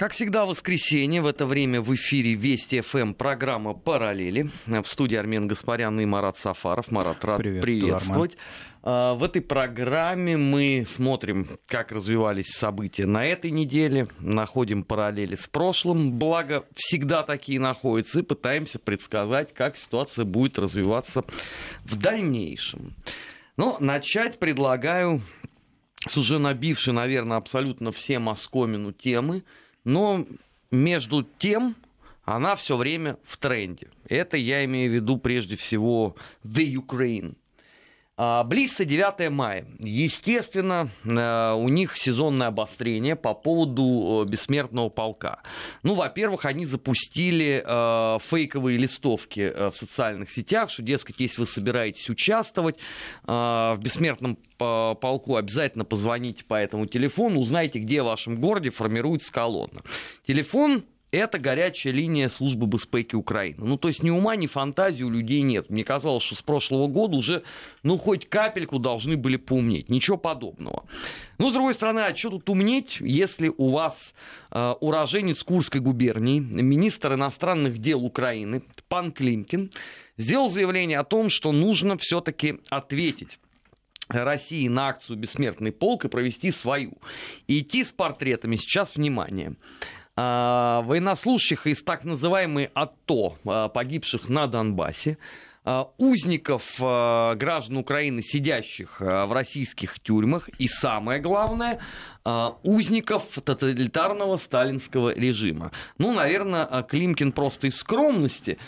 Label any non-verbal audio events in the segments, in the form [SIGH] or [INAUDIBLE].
Как всегда, в воскресенье в это время в эфире Вести ФМ программа «Параллели». В студии Армен Гаспарян и Марат Сафаров. Марат, рад приветствовать. Арман. В этой программе мы смотрим, как развивались события на этой неделе, находим параллели с прошлым, благо всегда такие находятся, и пытаемся предсказать, как ситуация будет развиваться в дальнейшем. Но начать предлагаю с уже набившей, наверное, абсолютно всем оскомину темы – но между тем она все время в тренде. Это я имею в виду прежде всего The Ukraine. А, близится 9 мая. Естественно, э, у них сезонное обострение по поводу э, бессмертного полка. Ну, во-первых, они запустили э, фейковые листовки в социальных сетях, что, дескать, если вы собираетесь участвовать в бессмертном полку, обязательно позвоните по этому телефону, узнайте, где в вашем городе формируется колонна. Телефон это горячая линия службы безпеки Украины. Ну, то есть ни ума, ни фантазии у людей нет. Мне казалось, что с прошлого года уже, ну, хоть капельку должны были поумнеть. Ничего подобного. Но, с другой стороны, а что тут умнеть, если у вас э, уроженец Курской губернии, министр иностранных дел Украины, пан Климкин, сделал заявление о том, что нужно все-таки ответить России на акцию «Бессмертный полк» и провести свою. И идти с портретами сейчас, внимание, а, военнослужащих из так называемой АТО, а, погибших на Донбассе, а, узников граждан Украины, сидящих в российских тюрьмах, и самое главное, узников тоталитарного сталинского режима. Ну, наверное, Климкин просто из скромности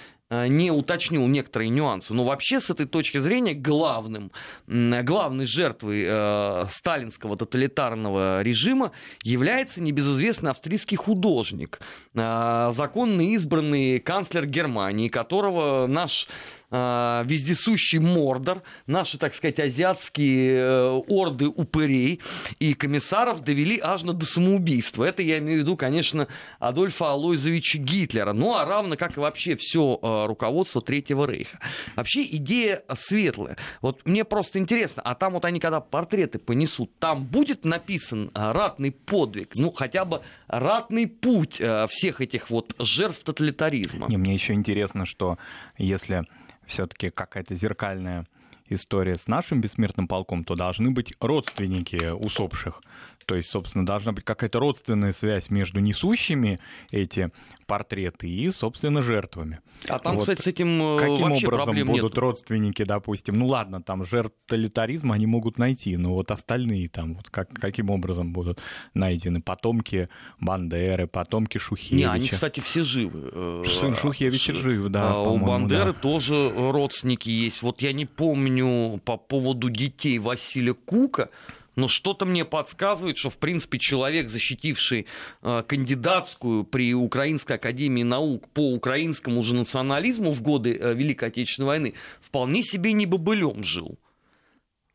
не уточнил некоторые нюансы. Но вообще с этой точки зрения главным, главной жертвой э, сталинского тоталитарного режима является небезызвестный австрийский художник, э, законно избранный канцлер Германии, которого наш э, вездесущий Мордор, наши, так сказать, азиатские э, орды упырей и комиссаров довели аж до самоубийства. Это я имею в виду, конечно, Адольфа Алойзовича Гитлера. Ну, а равно как и вообще все э, руководство Третьего Рейха. Вообще идея светлая. Вот мне просто интересно, а там вот они когда портреты понесут, там будет написан ратный подвиг, ну, хотя бы ратный путь э, всех этих вот жертв тоталитаризма. Не, мне еще интересно, что если все-таки какая-то зеркальная история с нашим бессмертным полком, то должны быть родственники усопших. То есть, собственно, должна быть какая-то родственная связь между несущими эти портреты и, собственно, жертвами. А там, вот. кстати, с этим э, Каким образом будут нет. родственники, допустим, ну ладно, там жертв тоталитаризма они могут найти, но вот остальные там, вот как, каким образом будут найдены потомки Бандеры, потомки Шухевича? Не, они, кстати, все живы. Э, Сын Шухевича жив, да, а У Бандеры да. тоже родственники есть. Вот я не помню по поводу детей Василия Кука, но что-то мне подсказывает, что, в принципе, человек, защитивший э, кандидатскую при Украинской академии наук по украинскому же национализму в годы э, Великой Отечественной войны, вполне себе не бобылем жил.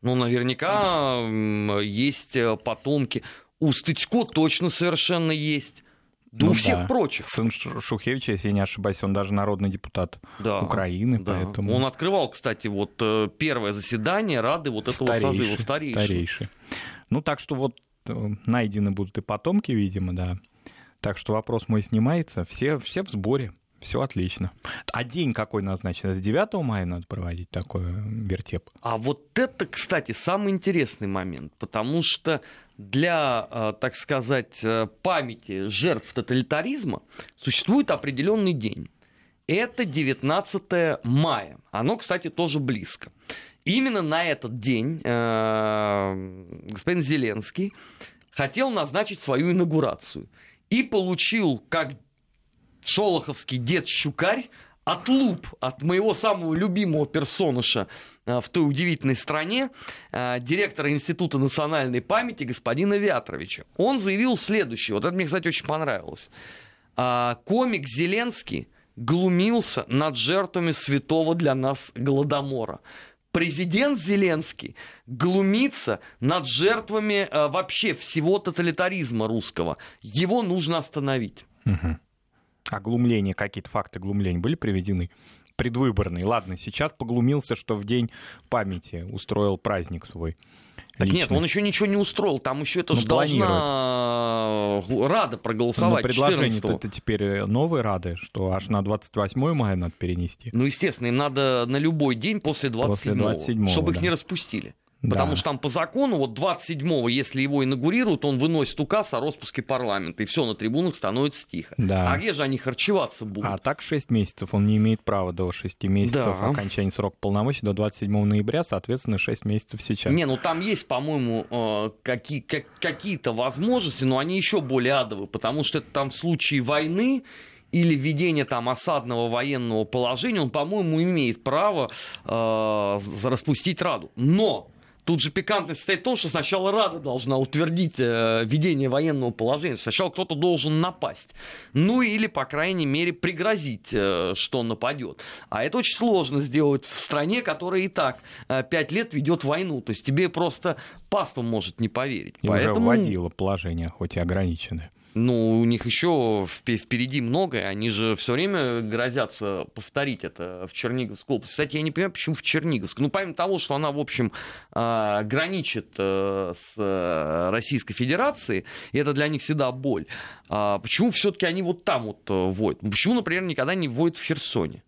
Ну, наверняка э, есть потомки. У Стычко точно совершенно есть. Да ну, у всех да. прочих. Сын Шухевича, если я не ошибаюсь, он даже народный депутат да, Украины, да. поэтому... Он открывал, кстати, вот э, первое заседание Рады вот этого старейший, созыва, старейший. старейший. Ну, так что вот э, найдены будут и потомки, видимо, да. Так что вопрос мой снимается. Все, все в сборе. Все отлично. А день какой назначен? Это 9 мая надо проводить такой вертеп? А вот это, кстати, самый интересный момент, потому что для, э, так сказать, э, памяти жертв тоталитаризма существует определенный день. Это 19 мая. Оно, кстати, тоже близко. Именно на этот день э, господин Зеленский хотел назначить свою инаугурацию и получил как шолоховский дед Щукарь отлуп от моего самого любимого персоныша э, в той удивительной стране, э, директора Института национальной памяти господина Вятровича. Он заявил следующее, вот это мне, кстати, очень понравилось. «А, комик Зеленский глумился над жертвами святого для нас Голодомора. Президент Зеленский глумится над жертвами э, вообще всего тоталитаризма русского. Его нужно остановить. Угу оглумления, какие-то факты глумления были приведены? Предвыборные. Ладно, сейчас поглумился, что в день памяти устроил праздник свой Так личный. нет, он еще ничего не устроил, там еще это ну, же должна Рада проголосовать. Но предложение это теперь новые Рады, что аж на 28 мая надо перенести. Ну, естественно, им надо на любой день после 27, после 27 чтобы да. их не распустили. Потому да. что там по закону, вот 27-го, если его инаугурируют, он выносит указ о распуске парламента, и все на трибунах становится тихо. Да. А где же они харчеваться будут? А так 6 месяцев, он не имеет права до 6 месяцев да. окончания срока полномочий до 27 ноября, соответственно, 6 месяцев сейчас. Не, ну там есть, по-моему, э, какие- какие-то возможности, но они еще более адовые, потому что это там в случае войны или введение там осадного военного положения, он, по-моему, имеет право э, распустить Раду. Но Тут же пикантность состоит в том, что сначала Рада должна утвердить э, введение военного положения. Сначала кто-то должен напасть. Ну или, по крайней мере, пригрозить, э, что нападет. А это очень сложно сделать в стране, которая и так э, лет ведет войну. То есть тебе просто паства может не поверить. И Поэтому... уже вводило положение, хоть и ограниченное. Ну, у них еще впереди многое. Они же все время грозятся повторить это в Черниговской области. Кстати, я не понимаю, почему в Черниговской. Ну, помимо того, что она, в общем, а, граничит э, с э, Российской Федерацией, и это для них всегда боль. А почему все-таки они вот там вот э, вводят? Почему, например, никогда не вводят в Херсоне?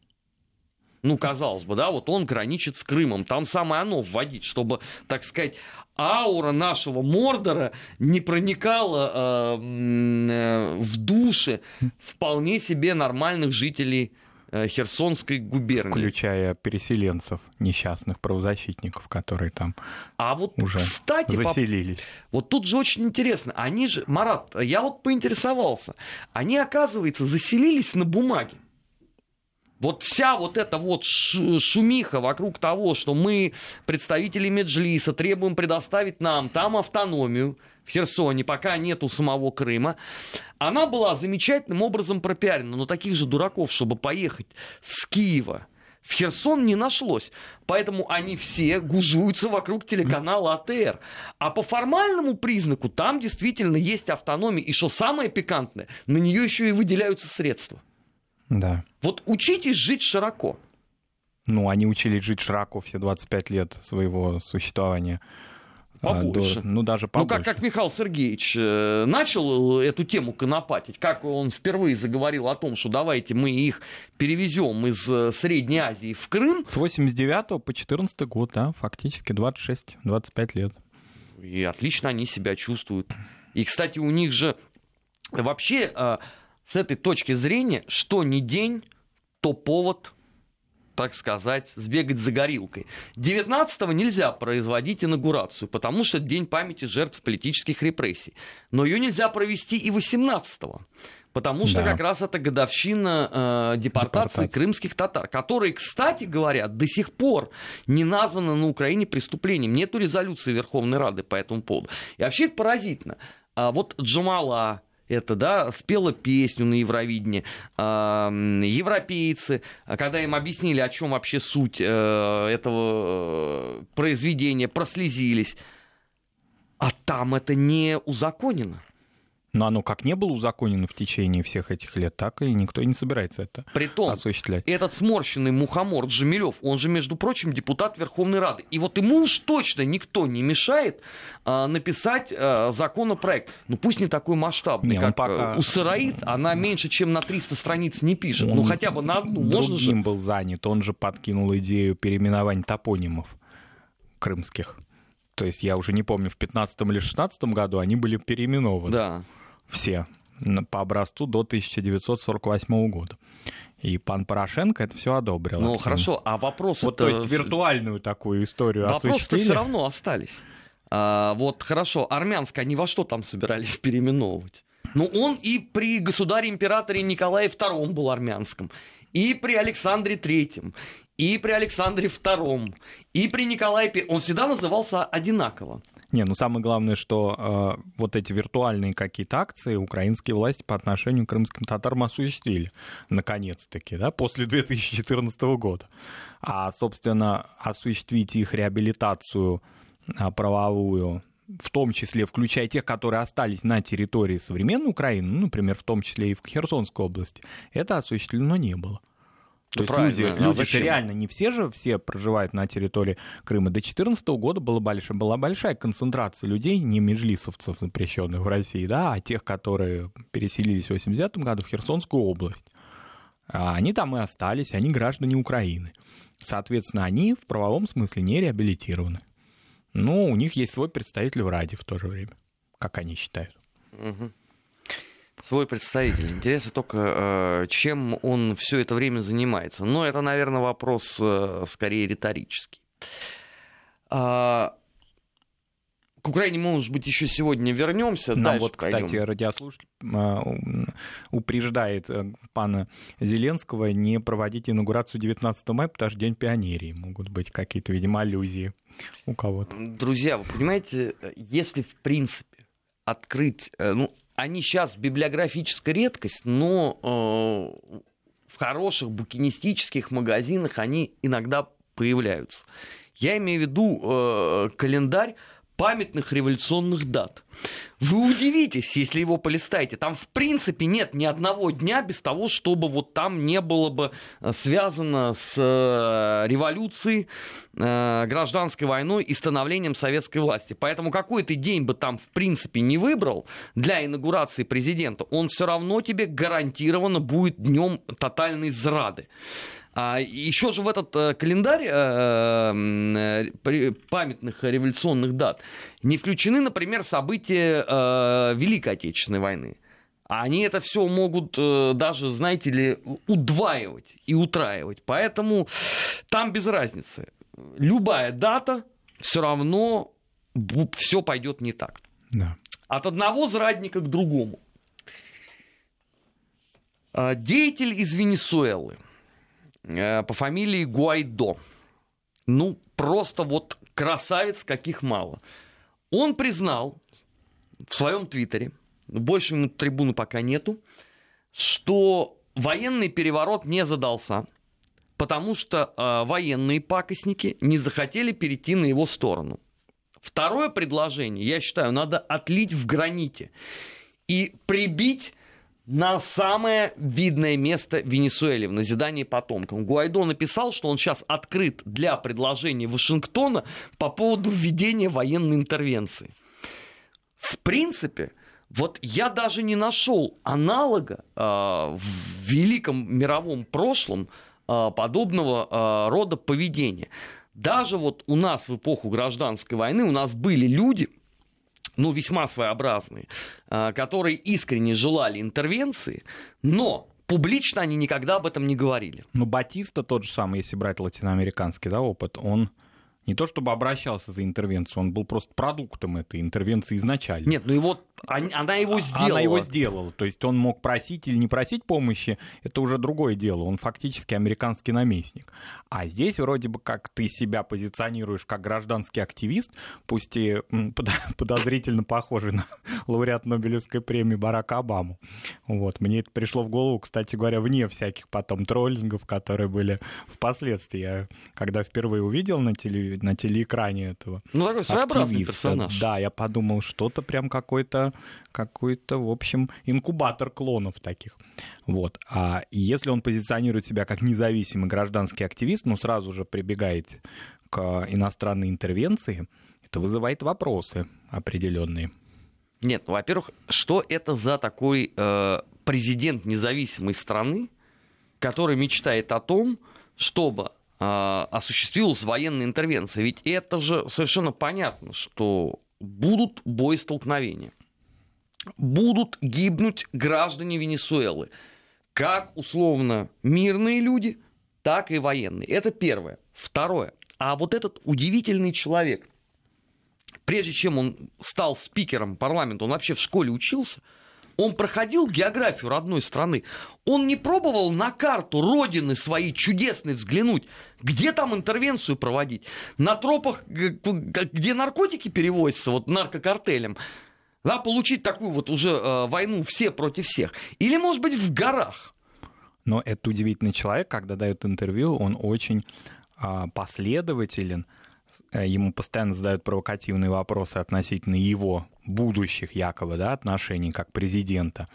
Ну, казалось бы, да, вот он граничит с Крымом. Там самое оно вводить, чтобы, так сказать, аура нашего Мордора не проникала э, э, в души вполне себе нормальных жителей э, Херсонской губернии. Включая переселенцев, несчастных правозащитников, которые там а вот, уже кстати, заселились. По... Вот тут же очень интересно. Они же, Марат, я вот поинтересовался. Они, оказывается, заселились на бумаге. Вот вся вот эта вот шумиха вокруг того, что мы, представители Меджлиса, требуем предоставить нам там автономию в Херсоне, пока нету самого Крыма, она была замечательным образом пропиарена. Но таких же дураков, чтобы поехать с Киева в Херсон не нашлось. Поэтому они все гужуются вокруг телеканала АТР. А по формальному признаку там действительно есть автономия. И что самое пикантное, на нее еще и выделяются средства. Да. Вот учитесь жить широко. Ну, они учились жить широко все 25 лет своего существования. А, побольше. До, ну, даже побольше. Ну, как, как Михаил Сергеевич э, начал эту тему конопатить, как он впервые заговорил о том, что давайте мы их перевезем из э, Средней Азии в Крым. С 89 по 14 год, да, фактически 26-25 лет. И отлично они себя чувствуют. И, кстати, у них же вообще э, с этой точки зрения, что не день, то повод так сказать, сбегать за горилкой. 19-го нельзя производить инаугурацию, потому что это день памяти жертв политических репрессий. Но ее нельзя провести и 18-го, потому что да. как раз это годовщина э, депортации Депортация. крымских татар, которые, кстати говоря, до сих пор не названы на Украине преступлением. Нету резолюции Верховной Рады по этому поводу. И вообще это поразительно. А вот Джамала, это, да, спела песню на Евровидении. Европейцы, когда им объяснили, о чем вообще суть э, этого э, произведения, прослезились. А там это не узаконено. Но оно как не было узаконено в течение всех этих лет, так и никто не собирается это Притом, осуществлять. этот сморщенный мухомор Джамилев, он же, между прочим, депутат Верховной Рады. И вот ему уж точно никто не мешает а, написать а, законопроект. Ну пусть не такой масштабный, не, как пока... у Сыроид, она меньше, чем на 300 страниц не пишет. Он ну хотя бы на одну можно же... был занят, он же подкинул идею переименования топонимов крымских. То есть я уже не помню, в 15 или 16 году они были переименованы. Да все по образцу до 1948 года. И пан Порошенко это все одобрил. Ну хорошо, а вопрос... Вот, то есть виртуальную такую историю Вопросы все равно остались. А, вот хорошо, армянское, они во что там собирались [LAUGHS] переименовывать? Ну, он и при государе-императоре Николае II был армянским, и при Александре III, и при Александре II, и при Николае I. Он всегда назывался одинаково. Не, ну самое главное, что э, вот эти виртуальные какие-то акции украинские власти по отношению к крымским татарам осуществили, наконец-таки, да, после 2014 года. А, собственно, осуществить их реабилитацию а, правовую в том числе включая тех, которые остались на территории современной Украины, ну, например, в том числе и в Херсонской области, это осуществлено не было. То есть люди, а люди зачем? реально не все же все проживают на территории Крыма. До 2014 года была большая, была большая концентрация людей, не межлисовцев, запрещенных в России, да, а тех, которые переселились в 80 году в Херсонскую область. А они там и остались, они граждане Украины. Соответственно, они в правовом смысле не реабилитированы. Но у них есть свой представитель в Раде в то же время, как они считают. Угу свой представитель. Интересно только, э, чем он все это время занимается. Но это, наверное, вопрос э, скорее риторический. А, к Украине, может быть, еще сегодня вернемся. Нам вот, пойдем. кстати, радиослушатель а, упреждает э, пана Зеленского не проводить инаугурацию 19 мая, потому что День пионерии. Могут быть какие-то, видимо, аллюзии у кого-то. Друзья, вы понимаете, если, в принципе, открыть, ну, они сейчас библиографическая редкость, но э, в хороших букинистических магазинах они иногда появляются. Я имею в виду э, календарь памятных революционных дат. Вы удивитесь, если его полистаете. Там, в принципе, нет ни одного дня без того, чтобы вот там не было бы э, связано с э, революцией, э, гражданской войной и становлением советской власти. Поэтому какой ты день бы там, в принципе, не выбрал для инаугурации президента, он все равно тебе гарантированно будет днем тотальной зрады. А еще же в этот э, календарь э, э, памятных революционных дат не включены, например, события Великой Отечественной войны. Они это все могут даже, знаете ли, удваивать и утраивать. Поэтому там без разницы. Любая дата все равно все пойдет не так. Да. От одного зрадника к другому. Деятель из Венесуэлы – по фамилии Гуайдо. Ну, просто вот красавец, каких мало. Он признал в своем твиттере, больше ему трибуны пока нету, что военный переворот не задался, потому что э, военные пакостники не захотели перейти на его сторону. Второе предложение, я считаю, надо отлить в граните и прибить на самое видное место Венесуэле в назидании потомкам. Гуайдо написал, что он сейчас открыт для предложения Вашингтона по поводу введения военной интервенции. В принципе, вот я даже не нашел аналога э, в великом мировом прошлом э, подобного э, рода поведения. Даже вот у нас в эпоху гражданской войны у нас были люди, ну, весьма своеобразные, а, которые искренне желали интервенции, но публично они никогда об этом не говорили. Ну, Батиста тот же самый, если брать латиноамериканский да, опыт, он не то чтобы обращался за интервенцию, он был просто продуктом этой интервенции изначально. Нет, ну и вот она его а, сделала. Она его сделала. То есть он мог просить или не просить помощи, это уже другое дело. Он фактически американский наместник. А здесь вроде бы как ты себя позиционируешь как гражданский активист, пусть и [LAUGHS] подозрительно похожий на лауреат Нобелевской премии Барака Обаму. Вот. Мне это пришло в голову, кстати говоря, вне всяких потом троллингов, которые были впоследствии. Я когда впервые увидел на, теле, на телеэкране этого Ну, такой своеобразный персонаж. Да, я подумал, что-то прям какой-то какой-то, в общем, инкубатор клонов таких. Вот. А если он позиционирует себя как независимый гражданский активист, ну, сразу же прибегает к иностранной интервенции, это вызывает вопросы определенные. Нет, ну, во-первых, что это за такой э, президент независимой страны, который мечтает о том, чтобы э, осуществилась военная интервенция? Ведь это же совершенно понятно, что будут боестолкновения будут гибнуть граждане Венесуэлы. Как условно мирные люди, так и военные. Это первое. Второе. А вот этот удивительный человек, прежде чем он стал спикером парламента, он вообще в школе учился, он проходил географию родной страны. Он не пробовал на карту родины своей чудесной взглянуть, где там интервенцию проводить. На тропах, где наркотики перевозятся, вот наркокартелем, да, получить такую вот уже э, войну все против всех. Или, может быть, в горах. Но это удивительный человек, когда дает интервью, он очень э, последователен, ему постоянно задают провокативные вопросы относительно его будущих якобы да, отношений как президента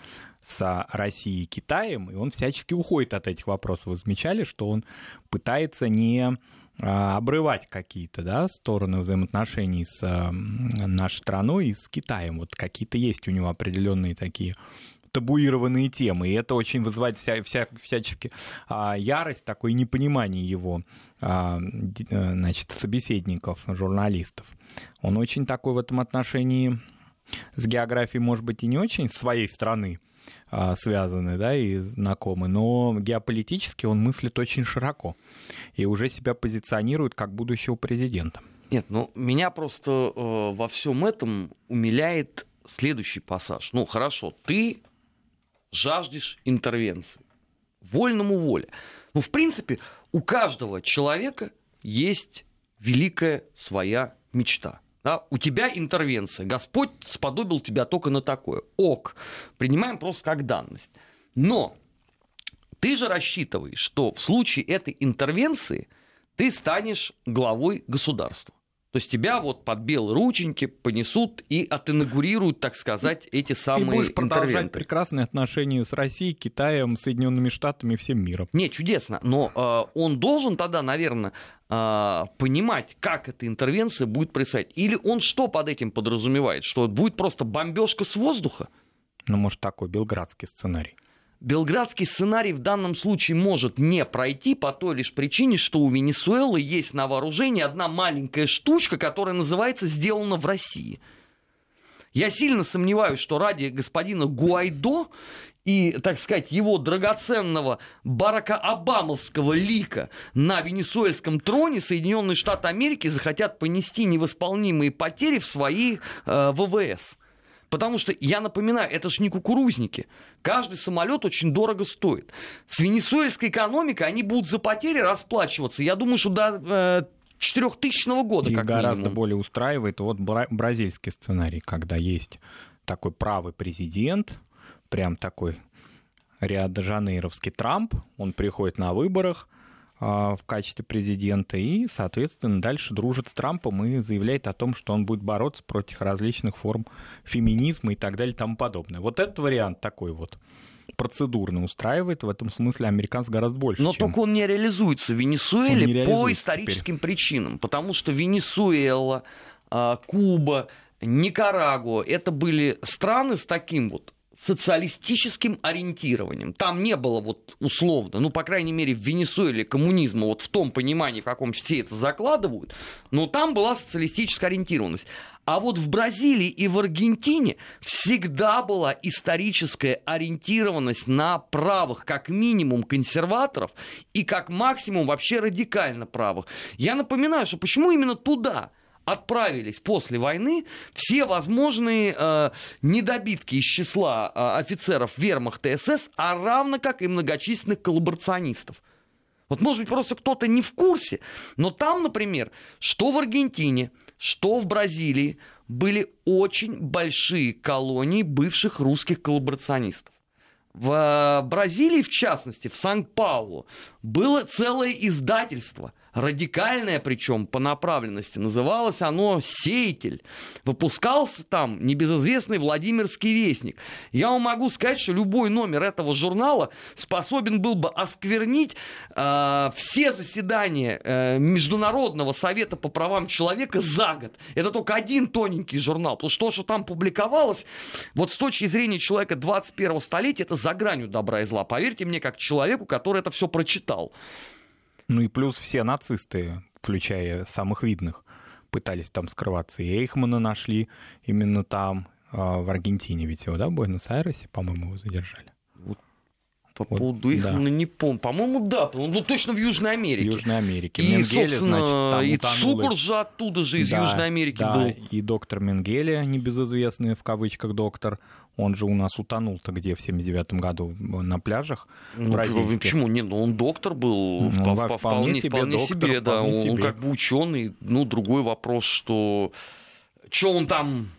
с Россией и Китаем, и он всячески уходит от этих вопросов. Вы замечали, что он пытается не а, обрывать какие-то да, стороны взаимоотношений с нашей страной и с Китаем. Вот какие-то есть у него определенные такие табуированные темы, и это очень вызывает вся, вся, всячески а, ярость, такое непонимание его э, значит, собеседников, журналистов. Он очень такой в этом отношении с географией, может быть, и не очень своей страны а, связаны, да, и знакомы, но геополитически он мыслит очень широко и уже себя позиционирует как будущего президента. Нет, ну меня просто э, во всем этом умиляет следующий пассаж. Ну хорошо, ты жаждешь интервенции. Вольному воля. Ну, в принципе, у каждого человека есть великая своя мечта. Да? У тебя интервенция. Господь сподобил тебя только на такое. Ок. Принимаем просто как данность. Но ты же рассчитываешь, что в случае этой интервенции ты станешь главой государства. То есть тебя вот под белые рученьки понесут и отинаугурируют, так сказать, эти самые И будешь продолжать прекрасные отношения с Россией, Китаем, Соединенными Штатами, всем миром. Не, чудесно. Но э, он должен тогда, наверное, э, понимать, как эта интервенция будет происходить. Или он что под этим подразумевает? Что будет просто бомбежка с воздуха? Ну, может, такой белградский сценарий. Белградский сценарий в данном случае может не пройти по той лишь причине, что у Венесуэлы есть на вооружении одна маленькая штучка, которая называется «сделана в России». Я сильно сомневаюсь, что ради господина Гуайдо и, так сказать, его драгоценного Барака Обамовского лика на венесуэльском троне Соединенные Штаты Америки захотят понести невосполнимые потери в свои э, ВВС. Потому что, я напоминаю, это же не кукурузники. Каждый самолет очень дорого стоит. С венесуэльской экономикой они будут за потери расплачиваться. Я думаю, что до э, 4000 года, И как гораздо минимум. более устраивает вот бразильский сценарий, когда есть такой правый президент, прям такой Рио-де-Жанейровский Трамп, он приходит на выборах, в качестве президента и, соответственно, дальше дружит с Трампом и заявляет о том, что он будет бороться против различных форм феминизма и так далее и тому подобное. Вот этот вариант такой вот процедурно устраивает. В этом смысле американец гораздо больше. Но чем... только он не реализуется в Венесуэле по историческим теперь. причинам. Потому что Венесуэла, а, Куба, Никарагуа это были страны с таким вот социалистическим ориентированием. Там не было вот условно, ну, по крайней мере, в Венесуэле коммунизма вот в том понимании, в каком все это закладывают, но там была социалистическая ориентированность. А вот в Бразилии и в Аргентине всегда была историческая ориентированность на правых, как минимум, консерваторов и как максимум вообще радикально правых. Я напоминаю, что почему именно туда – отправились после войны все возможные э, недобитки из числа э, офицеров вермахта СС, а равно как и многочисленных коллаборационистов. Вот, может быть, просто кто-то не в курсе, но там, например, что в Аргентине, что в Бразилии были очень большие колонии бывших русских коллаборационистов. В э, Бразилии, в частности, в Сан-Паулу, было целое издательство – радикальное причем по направленности, называлось оно «Сеятель». Выпускался там небезызвестный Владимирский вестник. Я вам могу сказать, что любой номер этого журнала способен был бы осквернить э, все заседания э, Международного совета по правам человека за год. Это только один тоненький журнал, потому что то, что там публиковалось, вот с точки зрения человека 21 столетия, это за гранью добра и зла. Поверьте мне, как человеку, который это все прочитал. Ну и плюс все нацисты, включая самых видных, пытались там скрываться. И Эйхмана нашли именно там, а, в Аргентине ведь его, да, в Буэнос-Айресе, по-моему, его задержали. По вот, поводу их, да. ну, не помню. По-моему, да, ну, точно в Южной Америке. В Южной Америке. И, Менгеле, значит, там и Цукор же оттуда же, из да, Южной Америки да, был. и доктор Менгеле, небезызвестный в кавычках доктор, он же у нас утонул-то где в 79 году на пляжах ну, Почему? Нет, ну, он доктор был, ну, вполне, вполне себе, вполне доктор, себе да. Вполне он, себе. он как бы ученый. Ну, другой вопрос, что... Что он там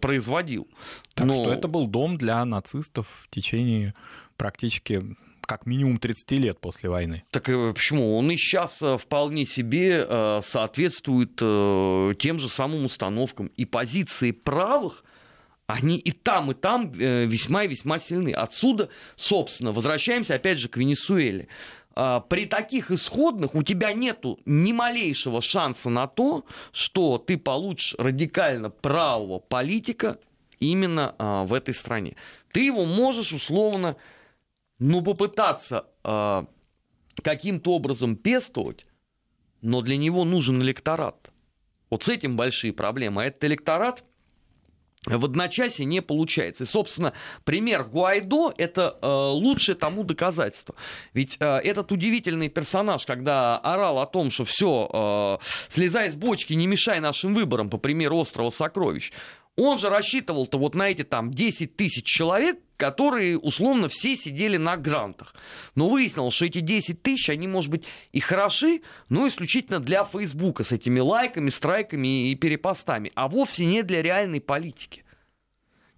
производил. Так Но... что это был дом для нацистов в течение практически как минимум 30 лет после войны. Так э, почему? Он и сейчас э, вполне себе э, соответствует тем же самым установкам. И позиции правых, Они и там, и там весьма и весьма сильны. Отсюда, собственно, возвращаемся опять же к Венесуэле. А, при таких исходных у тебя нету ни малейшего шанса на то, что ты получишь радикально правого политика именно а, в этой стране. Ты его можешь условно, ну, попытаться а, каким-то образом пестовать, но для него нужен электорат. Вот с этим большие проблемы. А этот электорат в одночасье не получается. И, собственно, пример Гуайдо – это э, лучшее тому доказательство. Ведь э, этот удивительный персонаж, когда орал о том, что все, э, слезай с бочки, не мешай нашим выборам, по примеру острова Сокровищ, он же рассчитывал-то вот на эти там 10 тысяч человек, которые условно все сидели на грантах. Но выяснилось, что эти 10 тысяч, они, может быть, и хороши, но исключительно для Фейсбука с этими лайками, страйками и перепостами, а вовсе не для реальной политики.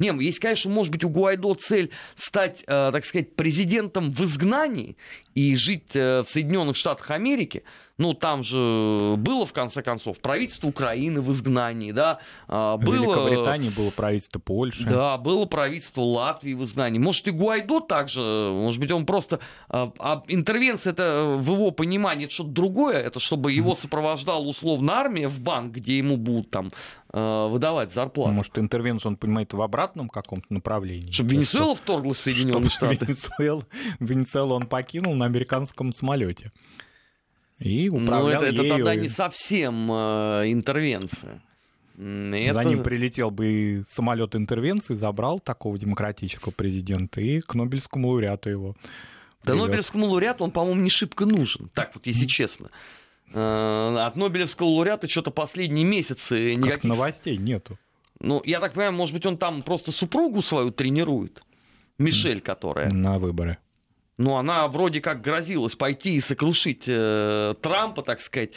Не, есть, конечно, может быть, у Гуайдо цель стать, э, так сказать, президентом в изгнании и жить э, в Соединенных Штатах Америки, ну, там же было, в конце концов, правительство Украины в изгнании, да. А, было... В Великобритании было правительство Польши. Да, было правительство Латвии в изгнании. Может, и Гуайдо также, может быть, он просто... А, а интервенция, это в его понимании, это что-то другое, это чтобы его сопровождала условно армия в банк, где ему будут там а, выдавать зарплату. Может, интервенцию он понимает в обратном каком-то направлении. Чтобы Венесуэла вторглась в Соединенные Штаты. Венесуэлу он покинул на американском самолете. И ну, управлял Но это, это тогда не совсем э, интервенция. Это... За ним прилетел бы самолет интервенции, забрал такого демократического президента и к Нобелевскому лауреату его. Да привез. Нобелевскому лауреату он, по-моему, не шибко нужен, так вот, если честно. Э, от Нобелевского лауреата что-то последние месяцы никаких... Как новостей нету. Ну, я так понимаю, может быть, он там просто супругу свою тренирует. Мишель, которая. На выборы ну, она вроде как грозилась пойти и сокрушить э, Трампа, так сказать,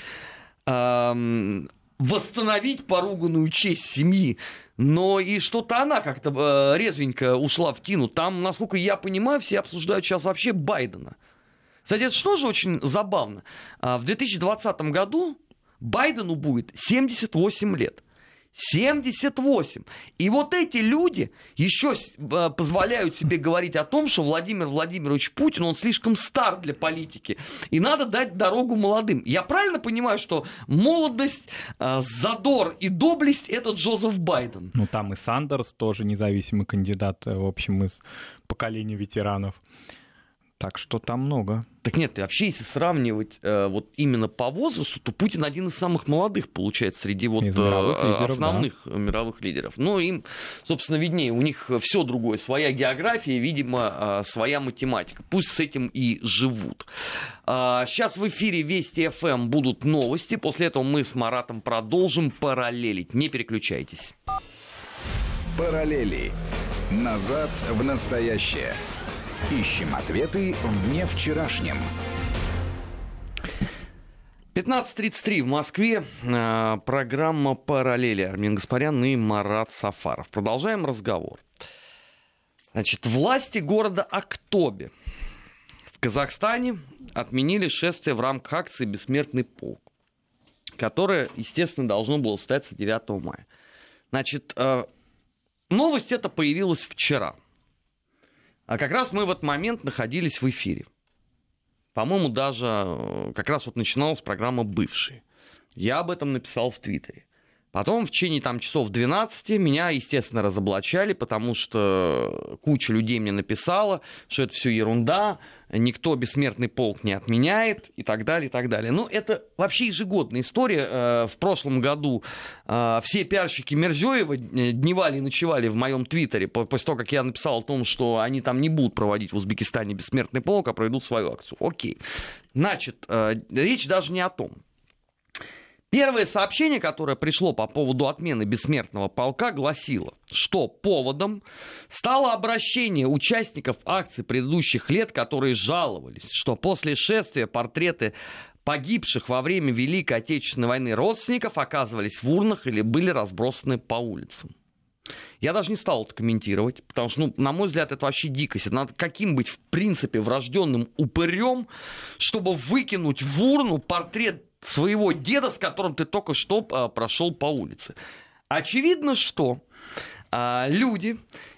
э, восстановить поруганную честь семьи. Но и что-то она как-то э, резвенько ушла в тину. Там, насколько я понимаю, все обсуждают сейчас вообще Байдена. Кстати, это что же очень забавно. А, в 2020 году Байдену будет 78 лет. 78. И вот эти люди еще э, позволяют себе говорить о том, что Владимир Владимирович Путин, он слишком стар для политики. И надо дать дорогу молодым. Я правильно понимаю, что молодость, э, задор и доблесть это Джозеф Байден? Ну, там и Сандерс тоже независимый кандидат, э, в общем, из поколения ветеранов. Так что там много. Так нет, вообще, если сравнивать э, вот именно по возрасту, то Путин один из самых молодых, получается, среди вот э, лидеров, основных да. мировых лидеров. Но им, собственно, виднее, у них все другое, своя география, видимо, э, своя математика. Пусть с этим и живут. Э, сейчас в эфире Вести ФМ эм будут новости. После этого мы с Маратом продолжим параллелить. Не переключайтесь. Параллели. Назад в настоящее. Ищем ответы в дне вчерашнем. 15.33 в Москве. Э, программа «Параллели». Армин Гаспарян и Марат Сафаров. Продолжаем разговор. Значит, власти города Актобе в Казахстане отменили шествие в рамках акции «Бессмертный полк», которое, естественно, должно было состояться 9 мая. Значит, э, новость эта появилась вчера – а как раз мы в этот момент находились в эфире. По-моему, даже э, как раз вот начиналась программа «Бывшие». Я об этом написал в Твиттере. Потом в течение там, часов 12 меня, естественно, разоблачали, потому что куча людей мне написала, что это все ерунда, никто бессмертный полк не отменяет и так далее, и так далее. Но это вообще ежегодная история. Э, в прошлом году э, все пиарщики Мерзёева э, дневали и ночевали в моем твиттере после того, как я написал о том, что они там не будут проводить в Узбекистане бессмертный полк, а проведут свою акцию. Окей. Значит, речь даже не о том. Первое сообщение, которое пришло по поводу отмены бессмертного полка, гласило, что поводом стало обращение участников акций предыдущих лет, которые жаловались, что после шествия портреты погибших во время Великой Отечественной войны родственников оказывались в урнах или были разбросаны по улицам. Я даже не стал это комментировать, потому что, ну, на мой взгляд, это вообще дикость. Это надо каким быть, в принципе, врожденным упырем, чтобы выкинуть в урну портрет своего деда, с которым ты только что а, прошел по улице. Очевидно, что а, люди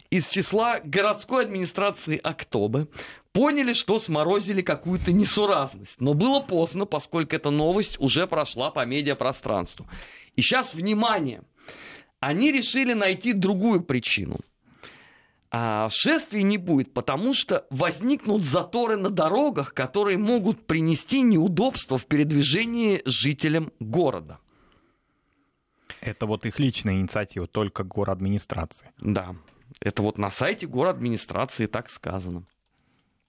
из числа городской администрации Октобы поняли, что сморозили какую-то несуразность. Но было поздно, поскольку эта новость уже прошла по медиапространству. И сейчас, внимание, они решили найти другую причину. А шествий не будет, потому что возникнут заторы на дорогах, которые могут принести неудобства в передвижении жителям города. Это вот их личная инициатива, только администрации. Да, это вот на сайте администрации так сказано.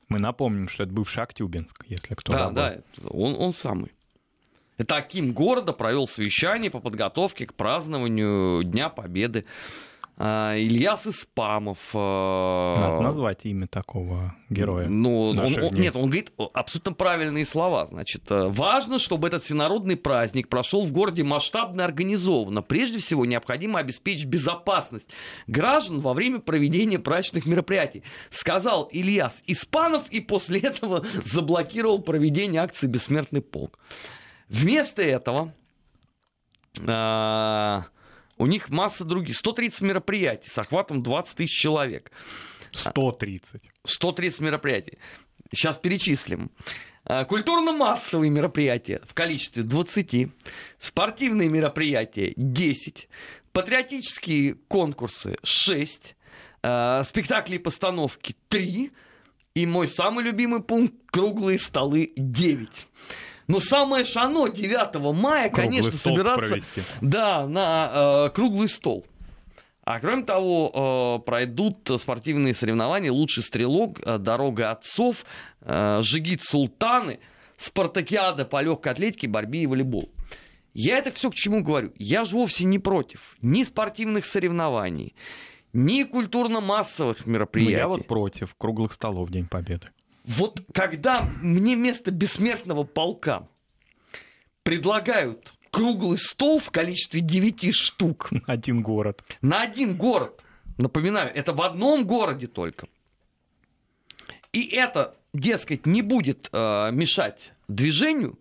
Мы напомним, что это бывший Актюбинск, если кто Да, да, он, он самый. Это Аким города провел совещание по подготовке к празднованию Дня Победы. А, Ильяс Испамов. А, Надо назвать имя такого героя. Ну, он, он, нет, он говорит абсолютно правильные слова. Значит, э, важно, чтобы этот всенародный праздник прошел в городе масштабно организованно. Прежде всего, необходимо обеспечить безопасность граждан во время проведения праздничных мероприятий. Сказал Ильяс Испанов и после этого [LAUGHS] заблокировал проведение акции «Бессмертный полк». Вместо этого... А, у них масса других. 130 мероприятий с охватом 20 тысяч человек. 130. 130 мероприятий. Сейчас перечислим. А, культурно-массовые мероприятия в количестве 20, спортивные мероприятия 10, патриотические конкурсы 6, а, спектакли и постановки 3, и мой самый любимый пункт – круглые столы 9. Но самое шано 9 мая, круглый конечно, собираться провести. да, на э, круглый стол. А кроме того, э, пройдут спортивные соревнования «Лучший стрелок», э, «Дорога отцов», э, «Жигит Султаны», «Спартакиада» по легкой атлетике, борьбе и волейбол. Я это все к чему говорю? Я же вовсе не против ни спортивных соревнований, ни культурно-массовых мероприятий. Ну, я вот против круглых столов в День Победы. Вот когда мне вместо бессмертного полка предлагают круглый стол в количестве 9 штук. [LAUGHS] На один город. На один город. Напоминаю, это в одном городе только. И это, дескать, не будет э, мешать движению,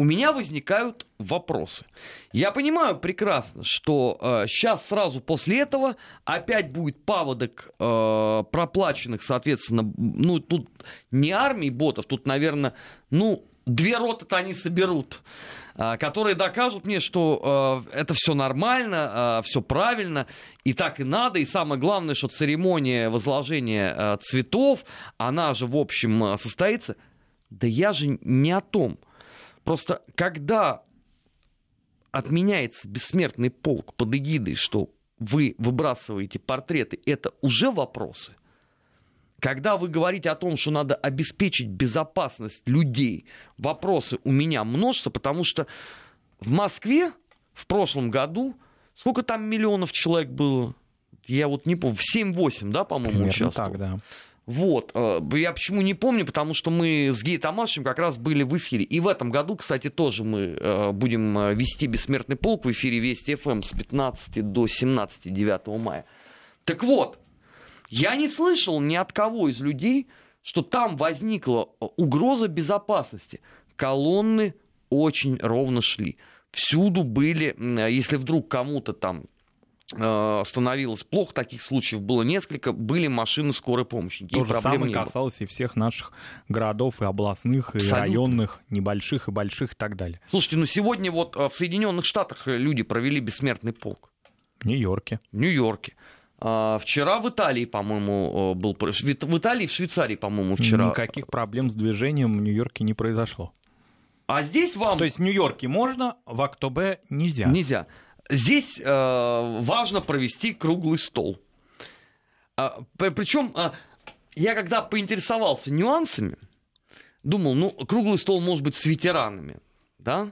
у меня возникают вопросы. Я понимаю прекрасно, что э, сейчас сразу после этого опять будет паводок э, проплаченных, соответственно, ну тут не армии ботов, тут, наверное, ну две роты-то они соберут, э, которые докажут мне, что э, это все нормально, э, все правильно, и так и надо. И самое главное, что церемония возложения цветов, она же, в общем, состоится. Да я же не о том. Просто когда отменяется бессмертный полк под эгидой, что вы выбрасываете портреты, это уже вопросы. Когда вы говорите о том, что надо обеспечить безопасность людей, вопросы у меня множество, потому что в Москве в прошлом году сколько там миллионов человек было? Я вот не помню, в 7-8, да, по-моему, участвовал. так, да. Вот. Э, я почему не помню, потому что мы с Гей Томашем как раз были в эфире. И в этом году, кстати, тоже мы э, будем э, вести «Бессмертный полк» в эфире Вести ФМ эм с 15 до 17 9 мая. Так вот, я не слышал ни от кого из людей, что там возникла угроза безопасности. Колонны очень ровно шли. Всюду были, если вдруг кому-то там становилось плохо, таких случаев было несколько, были машины скорой помощи. То же самое касалось и всех наших городов, и областных, и районных, небольших, и больших, и так далее. Слушайте, ну сегодня вот э, в Соединенных Штатах люди провели бессмертный полк. В Нью-Йорке. В Нью-Йорке. А, вчера в Италии, по-моему, э, был... В Италии в Швейцарии, по-моему, вчера. Никаких проблем с движением в Нью-Йорке не произошло. А здесь вам... То есть в Нью-Йорке можно, в Актобе нельзя. Нельзя. Здесь э, важно провести круглый стол. А, причем а, я когда поинтересовался нюансами, думал, ну, круглый стол может быть с ветеранами, да?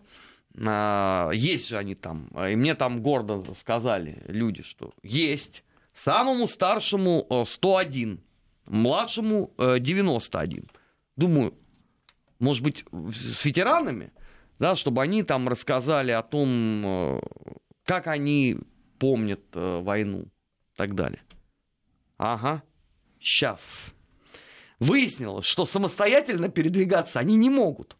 А, есть же они там. И мне там гордо сказали люди, что есть. Самому старшему 101, э, младшему 91. Э, Думаю, может быть, с ветеранами, да, чтобы они там рассказали о том, как они помнят э, войну и так далее. Ага, сейчас. Выяснилось, что самостоятельно передвигаться они не могут.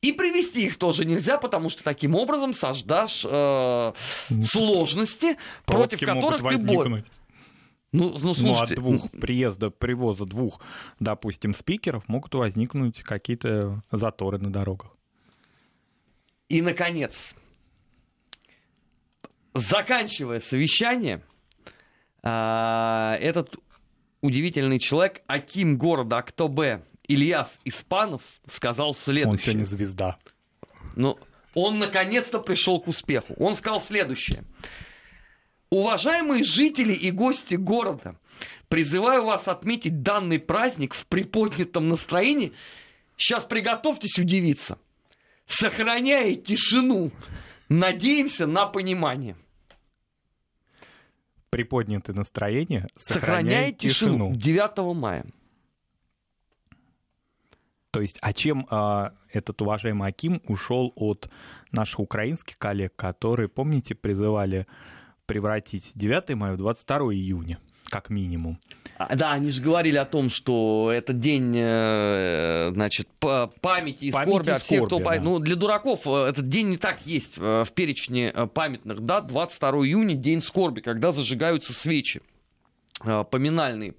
И привести их тоже нельзя, потому что таким образом создашь э, сложности, против которых ты борешься. Ну, ну, слушайте, ну от двух приезда, привоза двух, допустим, спикеров могут возникнуть какие-то заторы на дорогах. И, наконец, заканчивая совещание, а, этот удивительный человек, Аким города Актобе Ильяс Испанов, сказал следующее. Он сегодня звезда. Ну, он наконец-то пришел к успеху. Он сказал следующее. Уважаемые жители и гости города, призываю вас отметить данный праздник в приподнятом настроении. Сейчас приготовьтесь удивиться. Сохраняя тишину, надеемся на понимание приподнятое настроение, сохраняй тишину. тишину. 9 мая. То есть, а чем а, этот уважаемый Аким ушел от наших украинских коллег, которые, помните, призывали превратить 9 мая в 22 июня, как минимум? А, да, они же говорили о том, что это день, э, значит, памяти и памяти скорби от всех, кто... Да. Ну, для дураков э, этот день не так есть э, в перечне памятных дат. 22 июня, день скорби, когда зажигаются свечи поминальные.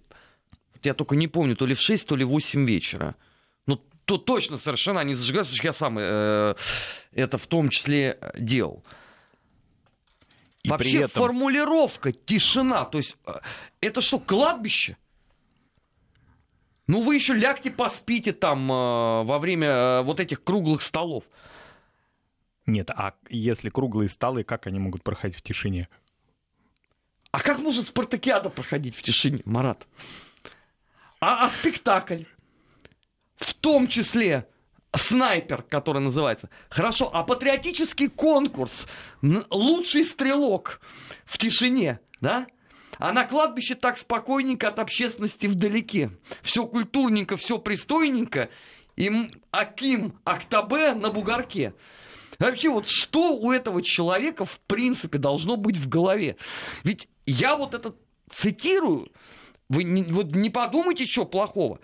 Я только не помню, то ли в 6, то ли в 8 вечера. Ну, то точно совершенно они зажигаются, я сам э, это в том числе делал. И Вообще этом... формулировка тишина, то есть э, это что, кладбище? Ну вы еще лягте поспите там э, во время э, вот этих круглых столов. Нет, а если круглые столы, как они могут проходить в тишине? А как может спартакиада проходить в тишине, Марат? А, а спектакль? В том числе снайпер, который называется. Хорошо, а патриотический конкурс, лучший стрелок в тишине, да? А на кладбище так спокойненько от общественности вдалеке. Все культурненько, все пристойненько. И Аким Актабе на бугорке. Вообще, вот что у этого человека в принципе должно быть в голове? Ведь я вот это цитирую, вы не, вот не подумайте, что плохого.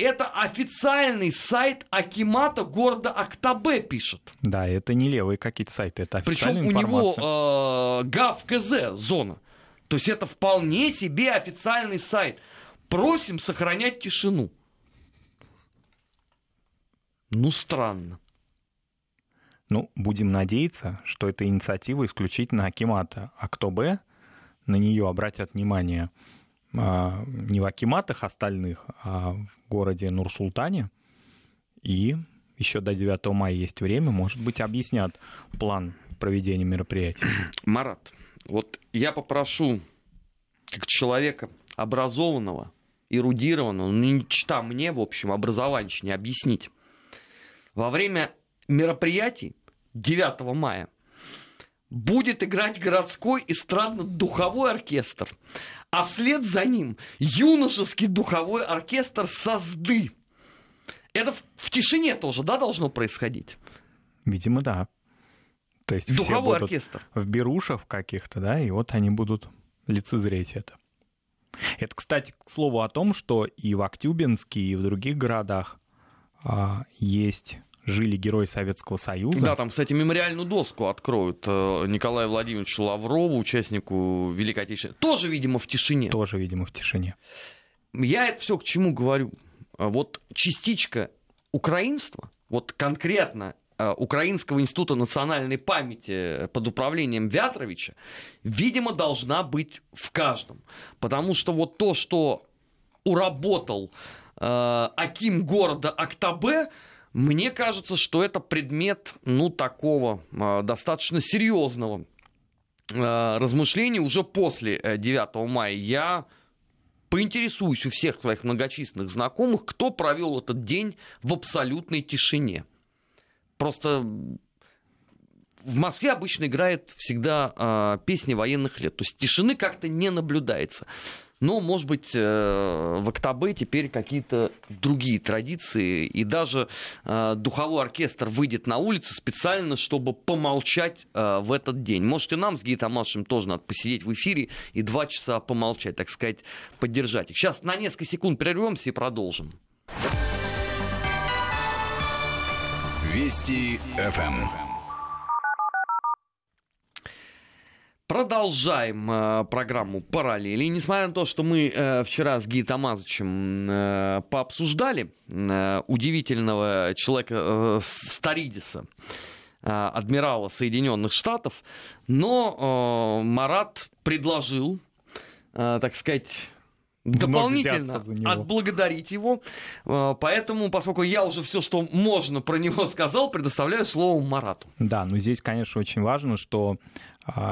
Это официальный сайт Акимата города Актабе пишет. Да, это не левые какие-то сайты, это официальная Причем информация. у него э, ГАВ-КЗ зона. То есть это вполне себе официальный сайт. Просим сохранять тишину. Ну, странно. Ну, будем надеяться, что эта инициатива исключительно Акимата. А кто бы на нее обратят внимание не в Акиматах остальных, а в городе Нур-Султане. И еще до 9 мая есть время, может быть, объяснят план проведения мероприятия. [CLEARS THROAT] Марат, вот я попрошу, как человека образованного, эрудированного, ну, не чита мне, в общем, образование не объяснить. Во время мероприятий 9 мая будет играть городской эстрадно-духовой оркестр а вслед за ним юношеский духовой оркестр «Созды». Это в, в тишине тоже, да, должно происходить? Видимо, да. То есть Духовой все оркестр. В берушах каких-то, да, и вот они будут лицезреть это. Это, кстати, к слову о том, что и в Актюбинске, и в других городах а, есть жили герои Советского Союза. Да, там, кстати, мемориальную доску откроют э, Николаю Владимировичу Лаврову, участнику Великой Отечественной. Тоже, видимо, в тишине. Тоже, видимо, в тишине. Я это все к чему говорю. Вот частичка украинства, вот конкретно э, Украинского института национальной памяти под управлением Вятровича, видимо, должна быть в каждом. Потому что вот то, что уработал э, Аким города Актабе, мне кажется, что это предмет, ну, такого э, достаточно серьезного э, размышления уже после 9 э, мая. Я поинтересуюсь у всех своих многочисленных знакомых, кто провел этот день в абсолютной тишине. Просто в Москве обычно играет всегда э, песни военных лет. То есть тишины как-то не наблюдается. Но, может быть, э, в Октябре теперь какие-то другие традиции, и даже э, духовой оркестр выйдет на улицы специально, чтобы помолчать э, в этот день. Может, и нам с Гией Тамашем тоже надо посидеть в эфире и два часа помолчать, так сказать, поддержать их. Сейчас на несколько секунд прервемся и продолжим. Вести ФМ. Продолжаем э, программу «Параллели». И несмотря на то, что мы э, вчера с Ги Тамазычем э, пообсуждали э, удивительного человека э, Старидиса, э, адмирала Соединенных Штатов, но э, Марат предложил, э, так сказать, дополнительно отблагодарить его. Э, поэтому, поскольку я уже все, что можно про него сказал, предоставляю слово Марату. Да, но здесь, конечно, очень важно, что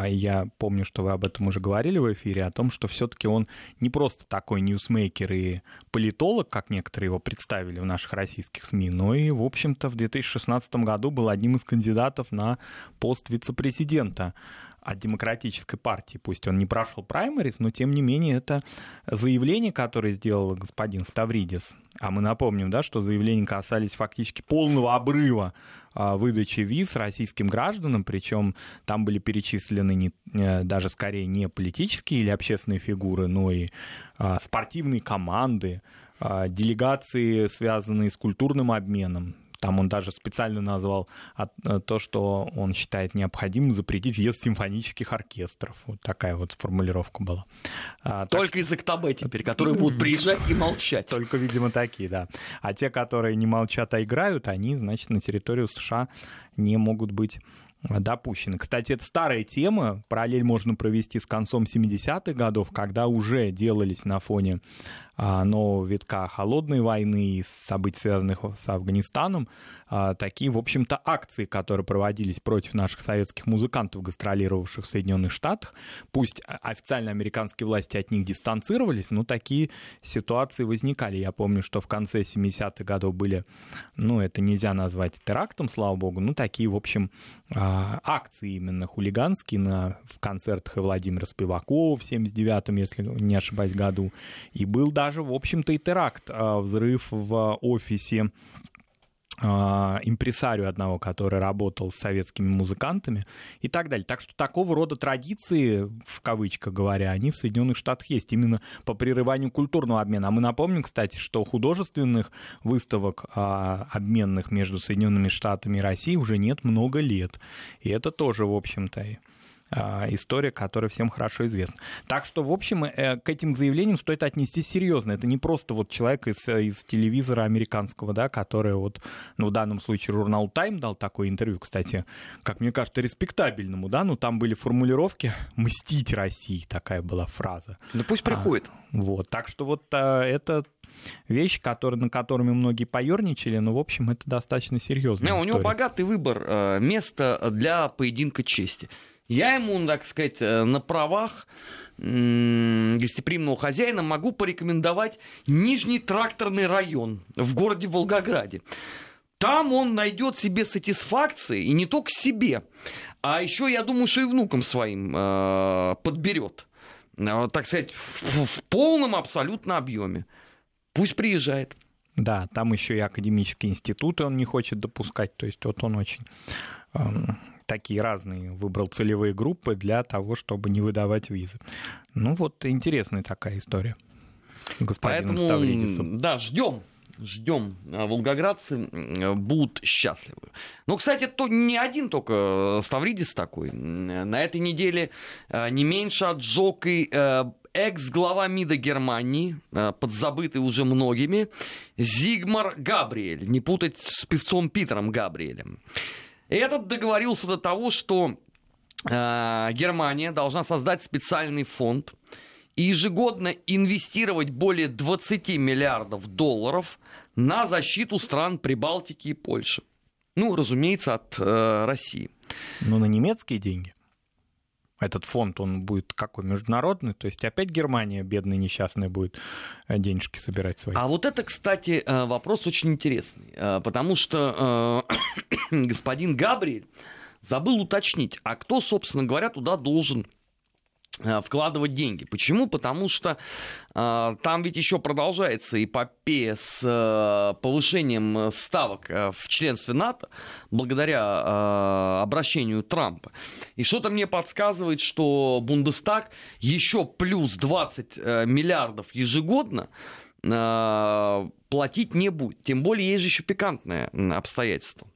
я помню, что вы об этом уже говорили в эфире, о том, что все-таки он не просто такой ньюсмейкер и политолог, как некоторые его представили в наших российских СМИ, но и, в общем-то, в 2016 году был одним из кандидатов на пост вице-президента от демократической партии. Пусть он не прошел праймерис, но тем не менее это заявление, которое сделал господин Ставридис. А мы напомним, да, что заявления касались фактически полного обрыва а, выдачи виз российским гражданам, причем там были перечислены не, э, даже скорее не политические или общественные фигуры, но и а, спортивные команды, а, делегации, связанные с культурным обменом, там он даже специально назвал э, то, что он считает необходимым запретить въезд симфонических оркестров. Вот такая вот формулировка была. А, Только так... из Актабе теперь, которые будут приезжать и молчать. Только, видимо, такие, да. А те, которые не молчат, а играют, они, значит, на территорию США не могут быть допущены. Кстати, это старая тема, параллель можно провести с концом 70-х годов, когда уже делались на фоне а, нового витка холодной войны и событий, связанных с Афганистаном, а, такие, в общем-то, акции, которые проводились против наших советских музыкантов, гастролировавших в Соединенных Штатах. Пусть официально американские власти от них дистанцировались, но такие ситуации возникали. Я помню, что в конце 70-х годов были, ну, это нельзя назвать терактом, слава богу, ну, такие, в общем, а, акции именно хулиганские на, в концертах и Владимира Спивакова в 79-м, если не ошибаюсь, году. И был даже, в общем-то, и теракт, а, взрыв в офисе а, импресарию одного, который работал с советскими музыкантами и так далее. Так что такого рода традиции, в кавычках говоря, они в Соединенных Штатах есть именно по прерыванию культурного обмена. А мы напомним, кстати, что художественных выставок а, обменных между Соединенными Штатами и Россией уже нет много лет. И это тоже, в общем-то, история, которая всем хорошо известна. Так что, в общем, э, к этим заявлениям стоит отнестись серьезно. Это не просто вот человек из, из телевизора американского, да, который вот, ну, в данном случае журнал Time дал такое интервью, кстати, как мне кажется, респектабельному, да, ну, там были формулировки «мстить России», такая была фраза. Да пусть приходит. А, вот, так что вот а, это вещи, которые, на которыми многие поерничали, но, в общем, это достаточно серьезно. Не, у него богатый выбор э, места для поединка чести. Я ему, так сказать, э, на правах гостеприимного хозяина могу порекомендовать Нижний тракторный район в городе Волгограде. Там он найдет себе сатисфакции, и не только себе, а еще, я думаю, что и внукам своим э, подберет. Э, так сказать, в, в полном абсолютно объеме. Пусть приезжает. Да, там еще и академические институты он не хочет допускать, то есть вот он очень эм, такие разные выбрал целевые группы для того, чтобы не выдавать визы. Ну вот интересная такая история с господином Поэтому, Ставридисом. Да, ждем ждем. А волгоградцы будут счастливы. Ну, кстати, то не один только Ставридис такой. На этой неделе не меньше отжег и экс-глава МИДа Германии, подзабытый уже многими, Зигмар Габриэль, не путать с певцом Питером Габриэлем. Этот договорился до того, что э, Германия должна создать специальный фонд и ежегодно инвестировать более 20 миллиардов долларов на защиту стран Прибалтики и Польши. Ну, разумеется, от э, России. Но на немецкие деньги? Этот фонд, он будет какой, международный? То есть опять Германия, бедная, несчастная, будет э, денежки собирать свои? А вот это, кстати, э, вопрос очень интересный, э, потому что [COUGHS] господин Габриэль забыл уточнить, а кто, собственно говоря, туда должен Э, вкладывать деньги. Почему? Потому что э, там ведь еще продолжается эпопея с э, повышением ставок э, в членстве НАТО благодаря э, обращению Трампа. И что-то мне подсказывает, что Бундестаг еще плюс 20 э, миллиардов ежегодно э, платить не будет. Тем более есть же еще пикантное обстоятельство.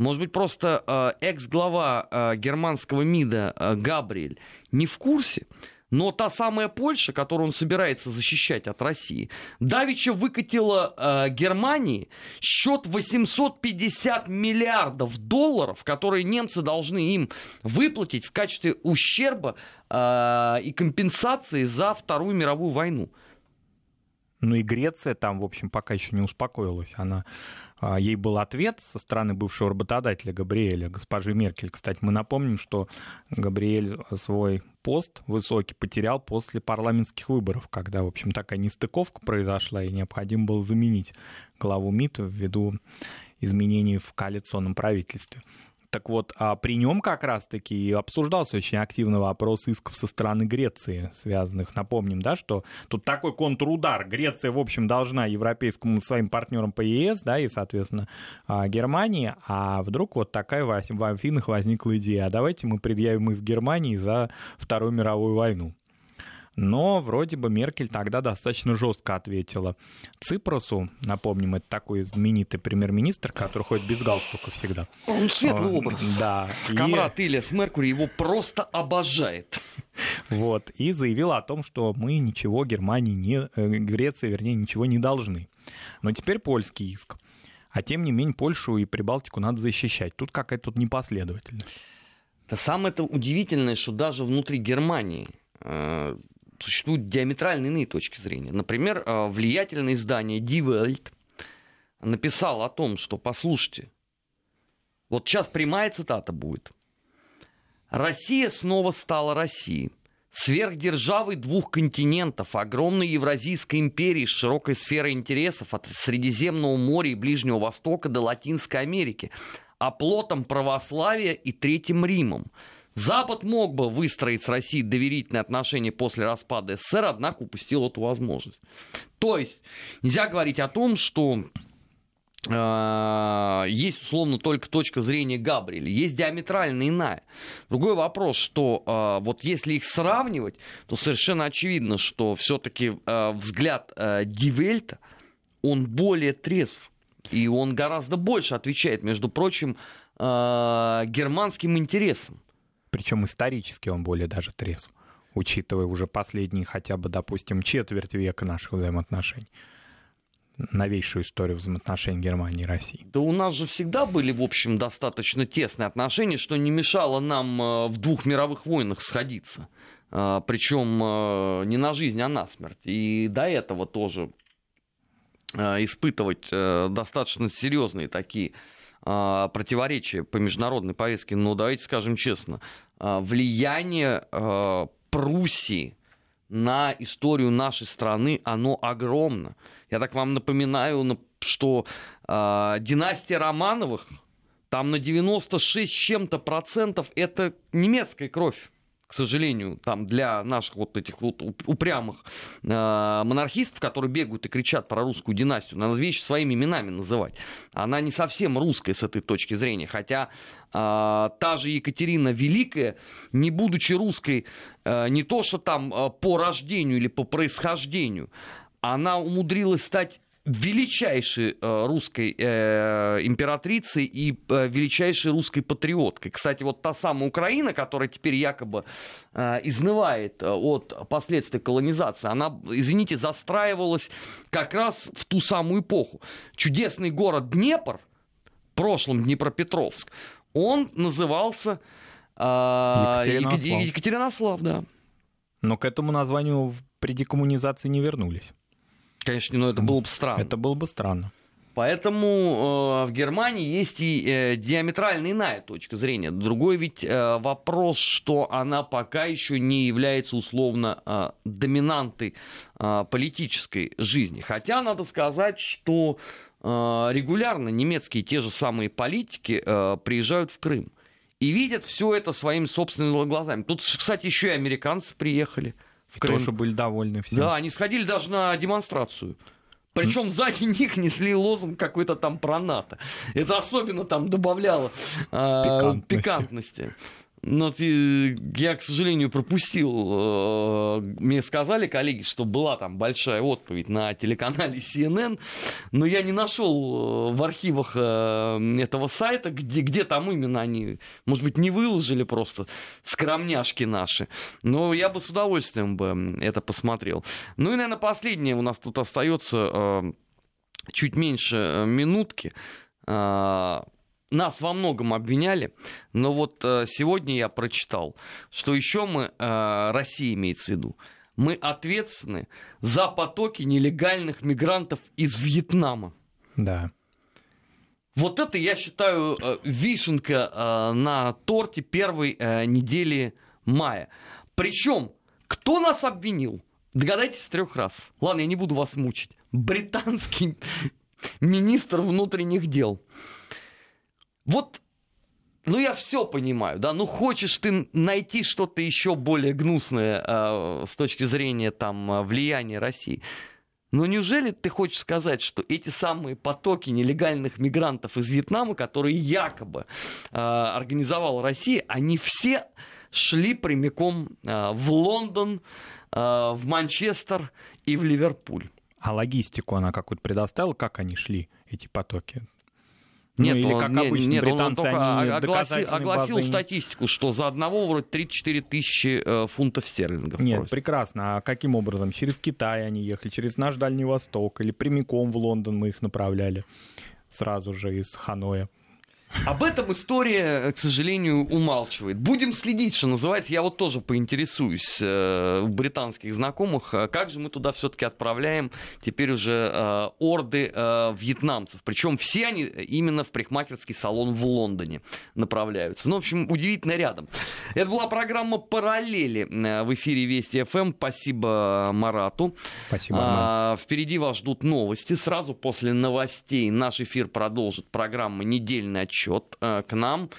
Может быть, просто э, экс-глава э, германского МИДа э, Габриэль не в курсе, но та самая Польша, которую он собирается защищать от России, давеча выкатила Германии счет 850 миллиардов долларов, которые немцы должны им выплатить в качестве ущерба и компенсации за Вторую мировую войну. Ну и Греция там, в общем, пока еще не успокоилась. Она, а, ей был ответ со стороны бывшего работодателя Габриэля, госпожи Меркель. Кстати, мы напомним, что Габриэль свой пост высокий потерял после парламентских выборов, когда, в общем, такая нестыковка произошла, и необходимо было заменить главу МИД ввиду изменений в коалиционном правительстве. Так вот, а при нем как раз-таки обсуждался очень активно вопрос исков со стороны Греции, связанных, напомним, да, что тут такой контрудар. Греция, в общем, должна европейскому своим партнерам по ЕС, да, и, соответственно, а, Германии, а вдруг вот такая в Афинах возникла идея, а давайте мы предъявим из Германии за Вторую мировую войну. Но вроде бы Меркель тогда достаточно жестко ответила. Ципросу, напомним, это такой знаменитый премьер-министр, который ходит без галстука всегда. Он светлый образ. Да. Камрад и... Ильяс Меркури его просто обожает. Вот. И заявила о том, что мы ничего Германии, не, э, Греции, вернее, ничего не должны. Но теперь польский иск. А тем не менее Польшу и Прибалтику надо защищать. Тут какая-то тут непоследовательность. Да самое это удивительное, что даже внутри Германии э, существуют диаметрально иные точки зрения. Например, э, влиятельное издание Die Welt написало о том, что, послушайте, вот сейчас прямая цитата будет. Россия снова стала Россией. Сверхдержавой двух континентов, огромной Евразийской империи с широкой сферой интересов от Средиземного моря и Ближнего Востока до Латинской Америки, оплотом православия и Третьим Римом – Запад мог бы выстроить с Россией доверительные отношения после распада СССР, однако упустил эту возможность. То есть нельзя говорить о том, что э, есть условно только точка зрения Габриэля, есть диаметрально иная. Другой вопрос, что э, вот если их сравнивать, то совершенно очевидно, что все-таки э, взгляд э, Дивельта, он более трезв, и он гораздо больше отвечает, между прочим, э, германским интересам. Причем исторически он более даже трезв, учитывая уже последние хотя бы, допустим, четверть века наших взаимоотношений новейшую историю взаимоотношений Германии и России. Да у нас же всегда были, в общем, достаточно тесные отношения, что не мешало нам э, в двух мировых войнах сходиться. Э, Причем э, не на жизнь, а на смерть. И до этого тоже испытывать достаточно серьезные такие противоречия по международной повестке, но давайте скажем честно, а, влияние а, Пруссии на историю нашей страны, оно огромно. Я так вам напоминаю, что династия Романовых, там на 96 чем-то процентов это немецкая кровь к сожалению, там для наших вот этих вот упрямых э, монархистов, которые бегают и кричат про русскую династию, надо вещи своими именами называть. Она не совсем русская с этой точки зрения, хотя э, та же Екатерина Великая, не будучи русской, э, не то что там э, по рождению или по происхождению, она умудрилась стать величайшей э, русской э, императрицей и э, величайшей русской патриоткой. Кстати, вот та самая Украина, которая теперь якобы изнывает от последствий колонизации, она, извините, застраивалась как раз в ту самую эпоху. Чудесный город Днепр, в прошлом Днепропетровск, он назывался Екатеринослав. Екатеринослав, да. Но к этому названию при декоммунизации не вернулись. Конечно, но это было бы странно. Это было бы странно. Поэтому э, в Германии есть и э, диаметрально иная точка зрения. Другой ведь э, вопрос, что она пока еще не является условно э, доминантой э, политической жизни. Хотя надо сказать, что э, регулярно немецкие те же самые политики э, приезжают в Крым и видят все это своими собственными глазами. Тут, кстати, еще и американцы приехали в Крым. Тоже были довольны всем. Да, они сходили даже на демонстрацию. Причем сзади [LAUGHS] них несли лозунг какой-то там про НАТО. Это особенно там добавляло э, пикантности. пикантности. Но я, к сожалению, пропустил. Э, мне сказали коллеги, что была там большая отповедь на телеканале CNN, но я не нашел э, в архивах э, этого сайта, где, где там именно они, может быть, не выложили просто скромняшки наши. Но я бы с удовольствием бы это посмотрел. Ну и, наверное, последнее у нас тут остается чуть меньше минутки нас во многом обвиняли, но вот э, сегодня я прочитал, что еще мы, э, Россия имеется в виду, мы ответственны за потоки нелегальных мигрантов из Вьетнама. Да. Вот это, я считаю, э, вишенка на торте первой недели мая. Причем, кто нас обвинил? Догадайтесь с трех раз. Ладно, я не буду вас мучить. Британский [LAUGHS] министр внутренних дел. Вот ну, я все понимаю, да, ну, хочешь ты найти что-то еще более гнусное э, с точки зрения, там, а, влияния России. Но неужели ты хочешь сказать, что эти самые потоки нелегальных мигрантов из Вьетнама, которые якобы э, организовала Россия, они все шли прямиком э, в Лондон, э, в Манчестер и в Ливерпуль? А логистику она какую-то предоставила, как они шли, эти потоки? Нет, ну, или как он, обычно нет, он только они огласил, огласил базы... статистику, что за одного вроде 34 тысячи э, фунтов стерлингов. Нет, просят. прекрасно. А каким образом? Через Китай они ехали, через наш Дальний Восток или прямиком в Лондон мы их направляли сразу же из Ханоя. Об этом история, к сожалению, умалчивает. Будем следить, что называется. Я вот тоже поинтересуюсь э, у британских знакомых, э, как же мы туда все-таки отправляем теперь уже э, орды э, вьетнамцев. Причем все они именно в парикмахерский салон в Лондоне направляются. Ну, в общем, удивительно рядом. Это была программа «Параллели» э, в эфире Вести ФМ. Спасибо Марату. Спасибо. А, впереди вас ждут новости. Сразу после новостей наш эфир продолжит программа «Недельный отчет» отчет э, к нам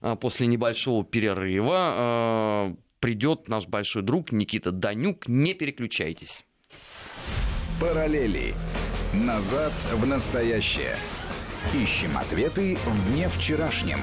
э, после небольшого перерыва. Э, придет наш большой друг Никита Данюк. Не переключайтесь. Параллели. Назад в настоящее. Ищем ответы в дне вчерашнем.